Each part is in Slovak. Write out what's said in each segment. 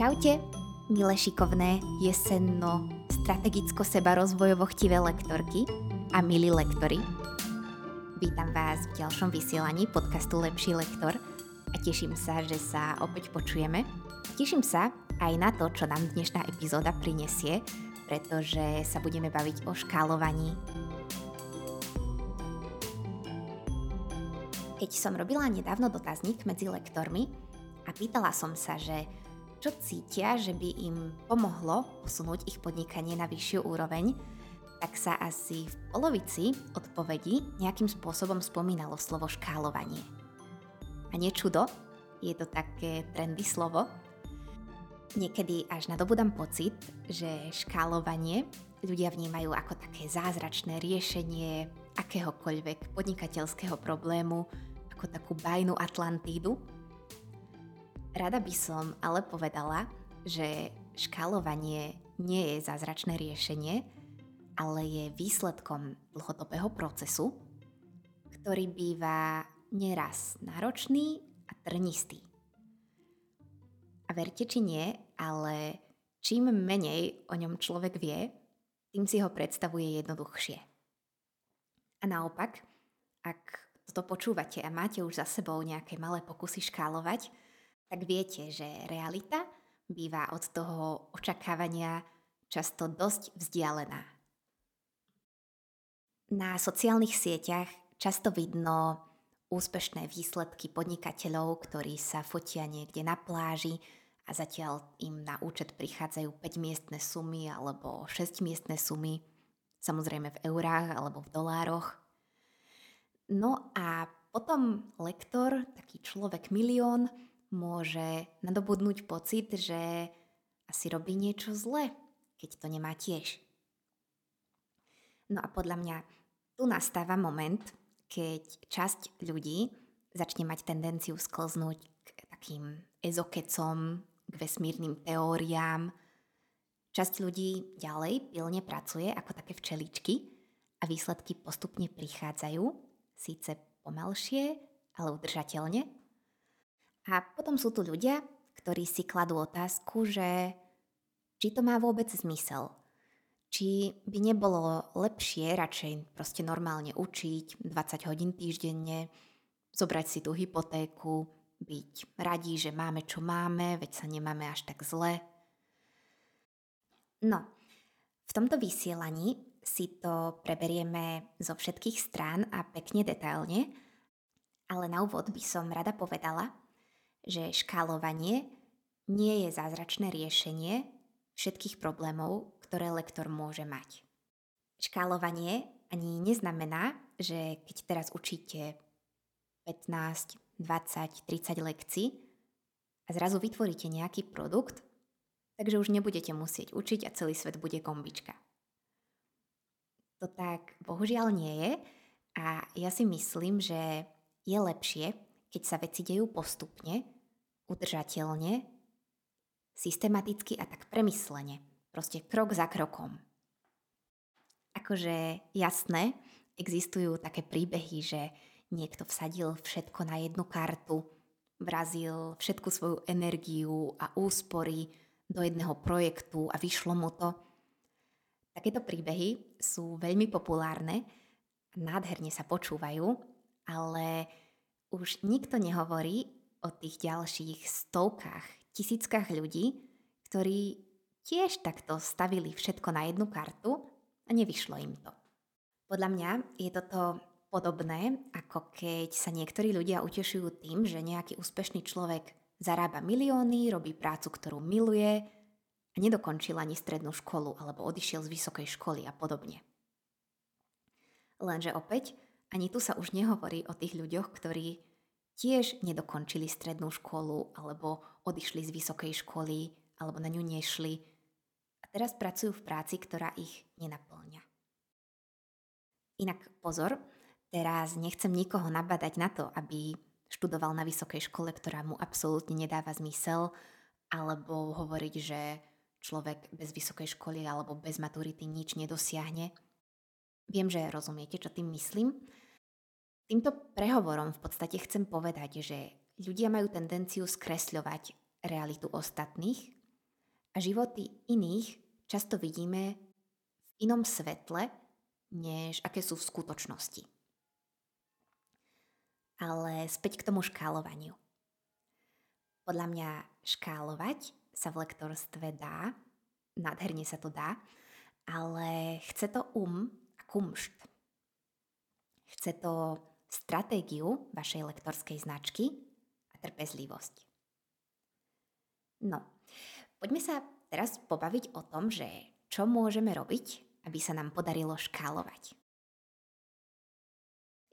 Čaute, milé šikovné, jesenno, strategicko seba rozvojovo chtivé lektorky a milí lektory. Vítam vás v ďalšom vysielaní podcastu Lepší lektor a teším sa, že sa opäť počujeme. Teším sa aj na to, čo nám dnešná epizóda prinesie, pretože sa budeme baviť o škálovaní. Keď som robila nedávno dotazník medzi lektormi a pýtala som sa, že čo cítia, že by im pomohlo posunúť ich podnikanie na vyššiu úroveň, tak sa asi v polovici odpovedí nejakým spôsobom spomínalo slovo škálovanie. A nie čudo, je to také trendy slovo. Niekedy až nadobudám pocit, že škálovanie ľudia vnímajú ako také zázračné riešenie akéhokoľvek podnikateľského problému, ako takú bajnú Atlantídu, Rada by som ale povedala, že škálovanie nie je zázračné riešenie, ale je výsledkom dlhodobého procesu, ktorý býva neraz náročný a trnistý. A verte či nie, ale čím menej o ňom človek vie, tým si ho predstavuje jednoduchšie. A naopak, ak toto počúvate a máte už za sebou nejaké malé pokusy škálovať, tak viete, že realita býva od toho očakávania často dosť vzdialená. Na sociálnych sieťach často vidno úspešné výsledky podnikateľov, ktorí sa fotia niekde na pláži a zatiaľ im na účet prichádzajú 5-miestne sumy alebo 6-miestne sumy, samozrejme v eurách alebo v dolároch. No a potom lektor, taký človek milión, môže nadobudnúť pocit, že asi robí niečo zle, keď to nemá tiež. No a podľa mňa tu nastáva moment, keď časť ľudí začne mať tendenciu sklznúť k takým ezokecom, k vesmírnym teóriám. Časť ľudí ďalej pilne pracuje ako také včeličky a výsledky postupne prichádzajú, síce pomalšie, ale udržateľne, a potom sú tu ľudia, ktorí si kladú otázku, že či to má vôbec zmysel. Či by nebolo lepšie radšej proste normálne učiť 20 hodín týždenne, zobrať si tú hypotéku, byť radí, že máme čo máme, veď sa nemáme až tak zle. No, v tomto vysielaní si to preberieme zo všetkých strán a pekne detailne, ale na úvod by som rada povedala, že škálovanie nie je zázračné riešenie všetkých problémov, ktoré lektor môže mať. Škálovanie ani neznamená, že keď teraz učíte 15, 20, 30 lekcií a zrazu vytvoríte nejaký produkt, takže už nebudete musieť učiť a celý svet bude kombička. To tak bohužiaľ nie je a ja si myslím, že je lepšie, keď sa veci dejú postupne, udržateľne, systematicky a tak premyslene. Proste krok za krokom. Akože jasné, existujú také príbehy, že niekto vsadil všetko na jednu kartu, vrazil všetku svoju energiu a úspory do jedného projektu a vyšlo mu to. Takéto príbehy sú veľmi populárne, nádherne sa počúvajú, ale už nikto nehovorí o tých ďalších stovkách, tisíckach ľudí, ktorí tiež takto stavili všetko na jednu kartu a nevyšlo im to. Podľa mňa je toto podobné, ako keď sa niektorí ľudia utešujú tým, že nejaký úspešný človek zarába milióny, robí prácu, ktorú miluje a nedokončil ani strednú školu alebo odišiel z vysokej školy a podobne. Lenže opäť, ani tu sa už nehovorí o tých ľuďoch, ktorí tiež nedokončili strednú školu alebo odišli z vysokej školy alebo na ňu nešli a teraz pracujú v práci, ktorá ich nenaplňa. Inak pozor, teraz nechcem nikoho nabadať na to, aby študoval na vysokej škole, ktorá mu absolútne nedáva zmysel, alebo hovoriť, že človek bez vysokej školy alebo bez maturity nič nedosiahne. Viem, že rozumiete, čo tým myslím. Týmto prehovorom v podstate chcem povedať, že ľudia majú tendenciu skresľovať realitu ostatných a životy iných často vidíme v inom svetle, než aké sú v skutočnosti. Ale späť k tomu škálovaniu. Podľa mňa škálovať sa v lektorstve dá, nádherne sa to dá, ale chce to um a kumšt. Chce to stratégiu vašej lektorskej značky a trpezlivosť. No, poďme sa teraz pobaviť o tom, že čo môžeme robiť, aby sa nám podarilo škálovať.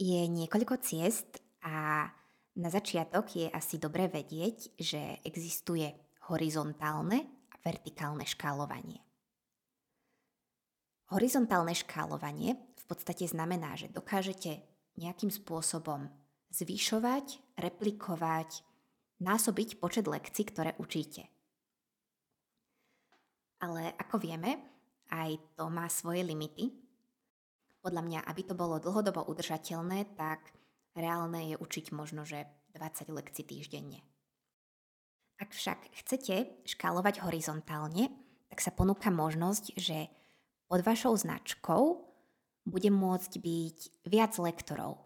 Je niekoľko ciest a na začiatok je asi dobre vedieť, že existuje horizontálne a vertikálne škálovanie. Horizontálne škálovanie v podstate znamená, že dokážete nejakým spôsobom zvyšovať, replikovať, násobiť počet lekcií, ktoré učíte. Ale ako vieme, aj to má svoje limity. Podľa mňa, aby to bolo dlhodobo udržateľné, tak reálne je učiť možno, že 20 lekcií týždenne. Ak však chcete škálovať horizontálne, tak sa ponúka možnosť, že pod vašou značkou bude môcť byť viac lektorov.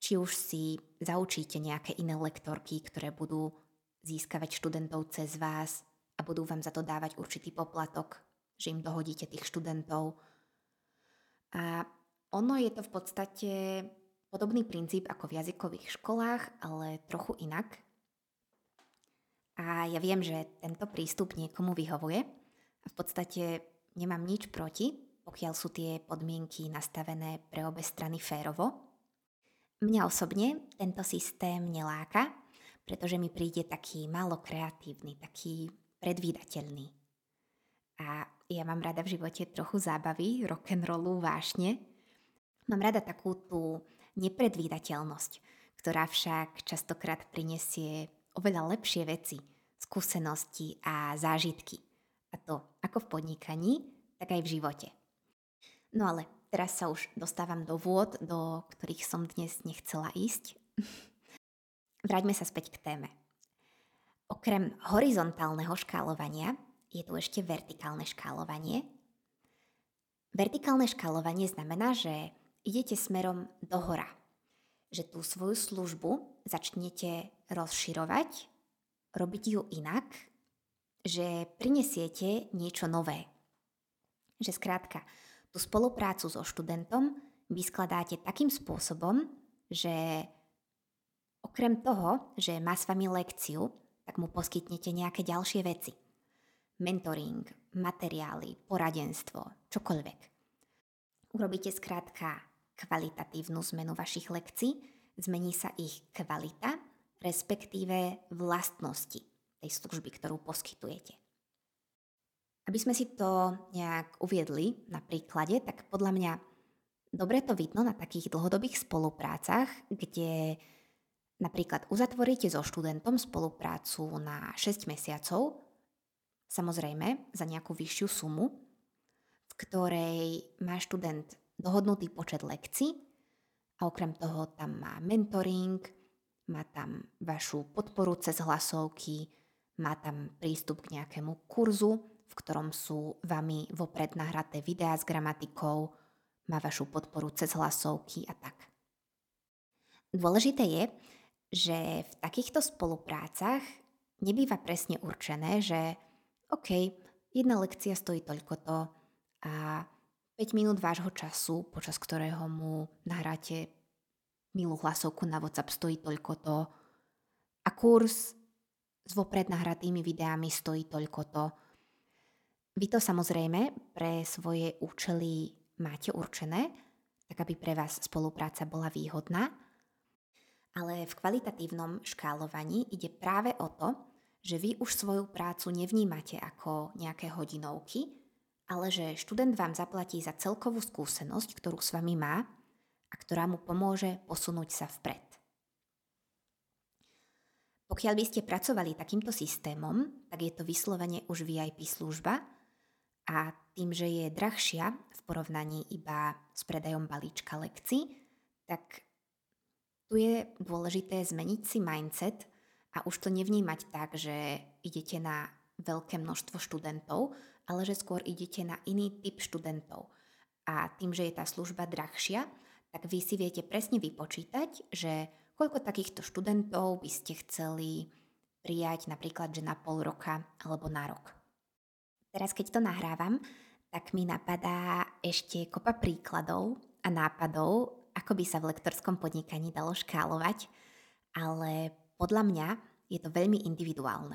Či už si zaučíte nejaké iné lektorky, ktoré budú získavať študentov cez vás a budú vám za to dávať určitý poplatok, že im dohodíte tých študentov. A ono je to v podstate podobný princíp ako v jazykových školách, ale trochu inak. A ja viem, že tento prístup niekomu vyhovuje a v podstate nemám nič proti, pokiaľ sú tie podmienky nastavené pre obe strany férovo. Mňa osobne tento systém neláka, pretože mi príde taký málo kreatívny, taký predvídateľný. A ja mám rada v živote trochu zábavy, rock'n'rollu, vášne. Mám rada takú tú nepredvídateľnosť, ktorá však častokrát prinesie oveľa lepšie veci, skúsenosti a zážitky. A to ako v podnikaní, tak aj v živote. No ale teraz sa už dostávam do vôd, do ktorých som dnes nechcela ísť. Vráťme sa späť k téme. Okrem horizontálneho škálovania je tu ešte vertikálne škálovanie. Vertikálne škálovanie znamená, že idete smerom dohora. Že tú svoju službu začnete rozširovať, robiť ju inak že prinesiete niečo nové. Že skrátka, tú spoluprácu so študentom vyskladáte takým spôsobom, že okrem toho, že má s vami lekciu, tak mu poskytnete nejaké ďalšie veci. Mentoring, materiály, poradenstvo, čokoľvek. Urobíte skrátka kvalitatívnu zmenu vašich lekcií, zmení sa ich kvalita, respektíve vlastnosti tej služby, ktorú poskytujete. Aby sme si to nejak uviedli na príklade, tak podľa mňa dobre to vidno na takých dlhodobých spoluprácach, kde napríklad uzatvoríte so študentom spoluprácu na 6 mesiacov, samozrejme za nejakú vyššiu sumu, v ktorej má študent dohodnutý počet lekcií a okrem toho tam má mentoring, má tam vašu podporu cez hlasovky, má tam prístup k nejakému kurzu, v ktorom sú vami vopred nahraté videá s gramatikou, má vašu podporu cez hlasovky a tak. Dôležité je, že v takýchto spoluprácach nebýva presne určené, že OK, jedna lekcia stojí toľko to a 5 minút vášho času, počas ktorého mu nahráte milú hlasovku na WhatsApp stojí toľko to a kurz s vopred nahratými videami stojí toľko to. Vy to samozrejme pre svoje účely máte určené, tak aby pre vás spolupráca bola výhodná, ale v kvalitatívnom škálovaní ide práve o to, že vy už svoju prácu nevnímate ako nejaké hodinovky, ale že študent vám zaplatí za celkovú skúsenosť, ktorú s vami má a ktorá mu pomôže posunúť sa vpred. Pokiaľ by ste pracovali takýmto systémom, tak je to vyslovene už VIP služba a tým, že je drahšia v porovnaní iba s predajom balíčka lekcií, tak tu je dôležité zmeniť si mindset a už to nevnímať tak, že idete na veľké množstvo študentov, ale že skôr idete na iný typ študentov. A tým, že je tá služba drahšia, tak vy si viete presne vypočítať, že koľko takýchto študentov by ste chceli prijať napríklad, že na pol roka alebo na rok. Teraz, keď to nahrávam, tak mi napadá ešte kopa príkladov a nápadov, ako by sa v lektorskom podnikaní dalo škálovať, ale podľa mňa je to veľmi individuálne.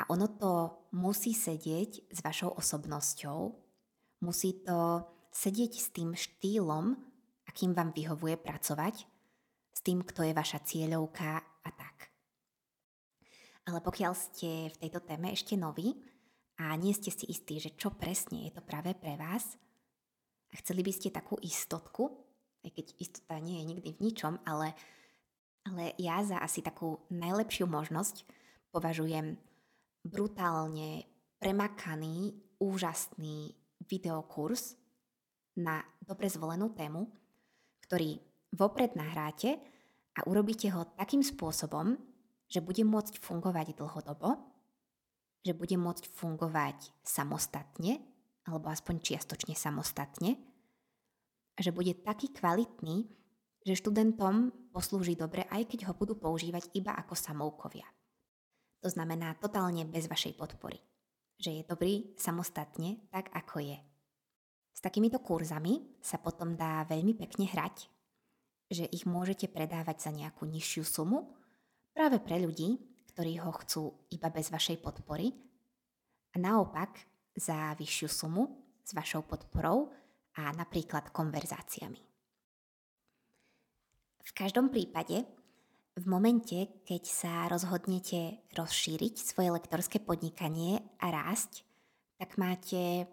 A ono to musí sedieť s vašou osobnosťou, musí to sedieť s tým štýlom, akým vám vyhovuje pracovať, s tým, kto je vaša cieľovka a tak. Ale pokiaľ ste v tejto téme ešte noví a nie ste si istí, že čo presne je to práve pre vás, a chceli by ste takú istotku, aj keď istota nie je nikdy v ničom, ale, ale ja za asi takú najlepšiu možnosť považujem brutálne premakaný, úžasný videokurs na dobre zvolenú tému, ktorý vopred nahráte a urobíte ho takým spôsobom, že bude môcť fungovať dlhodobo, že bude môcť fungovať samostatne, alebo aspoň čiastočne samostatne, že bude taký kvalitný, že študentom poslúži dobre, aj keď ho budú používať iba ako samoukovia. To znamená totálne bez vašej podpory. Že je dobrý samostatne, tak ako je. S takýmito kurzami sa potom dá veľmi pekne hrať, že ich môžete predávať za nejakú nižšiu sumu práve pre ľudí, ktorí ho chcú iba bez vašej podpory a naopak za vyššiu sumu s vašou podporou a napríklad konverzáciami. V každom prípade, v momente, keď sa rozhodnete rozšíriť svoje lektorské podnikanie a rásť, tak máte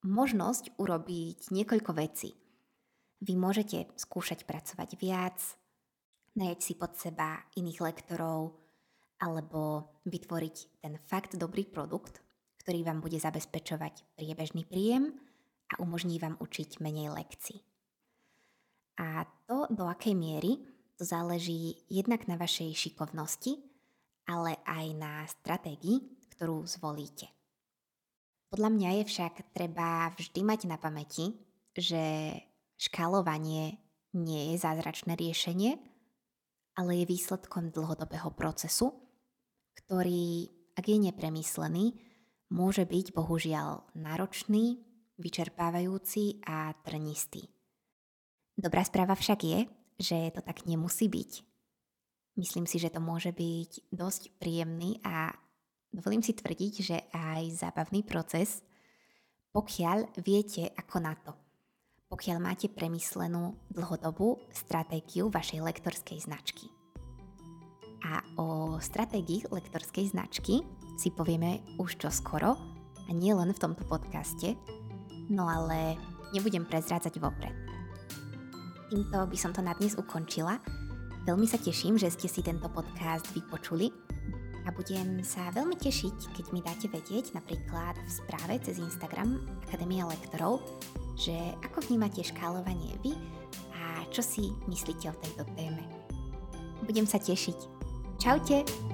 možnosť urobiť niekoľko vecí. Vy môžete skúšať pracovať viac, najať si pod seba iných lektorov alebo vytvoriť ten fakt dobrý produkt, ktorý vám bude zabezpečovať priebežný príjem a umožní vám učiť menej lekcií. A to, do akej miery, to záleží jednak na vašej šikovnosti, ale aj na stratégii, ktorú zvolíte. Podľa mňa je však treba vždy mať na pamäti, že škálovanie nie je zázračné riešenie, ale je výsledkom dlhodobého procesu, ktorý, ak je nepremyslený, môže byť bohužiaľ náročný, vyčerpávajúci a trnistý. Dobrá správa však je, že to tak nemusí byť. Myslím si, že to môže byť dosť príjemný a dovolím si tvrdiť, že aj zábavný proces, pokiaľ viete ako na to pokiaľ máte premyslenú dlhodobú stratégiu vašej lektorskej značky. A o stratégii lektorskej značky si povieme už čo skoro a nie len v tomto podcaste, no ale nebudem prezrádzať vopred. Týmto by som to na dnes ukončila. Veľmi sa teším, že ste si tento podcast vypočuli a budem sa veľmi tešiť, keď mi dáte vedieť napríklad v správe cez Instagram Akadémia lektorov, že ako vnímate škálovanie vy a čo si myslíte o tejto téme. Budem sa tešiť. Čaute!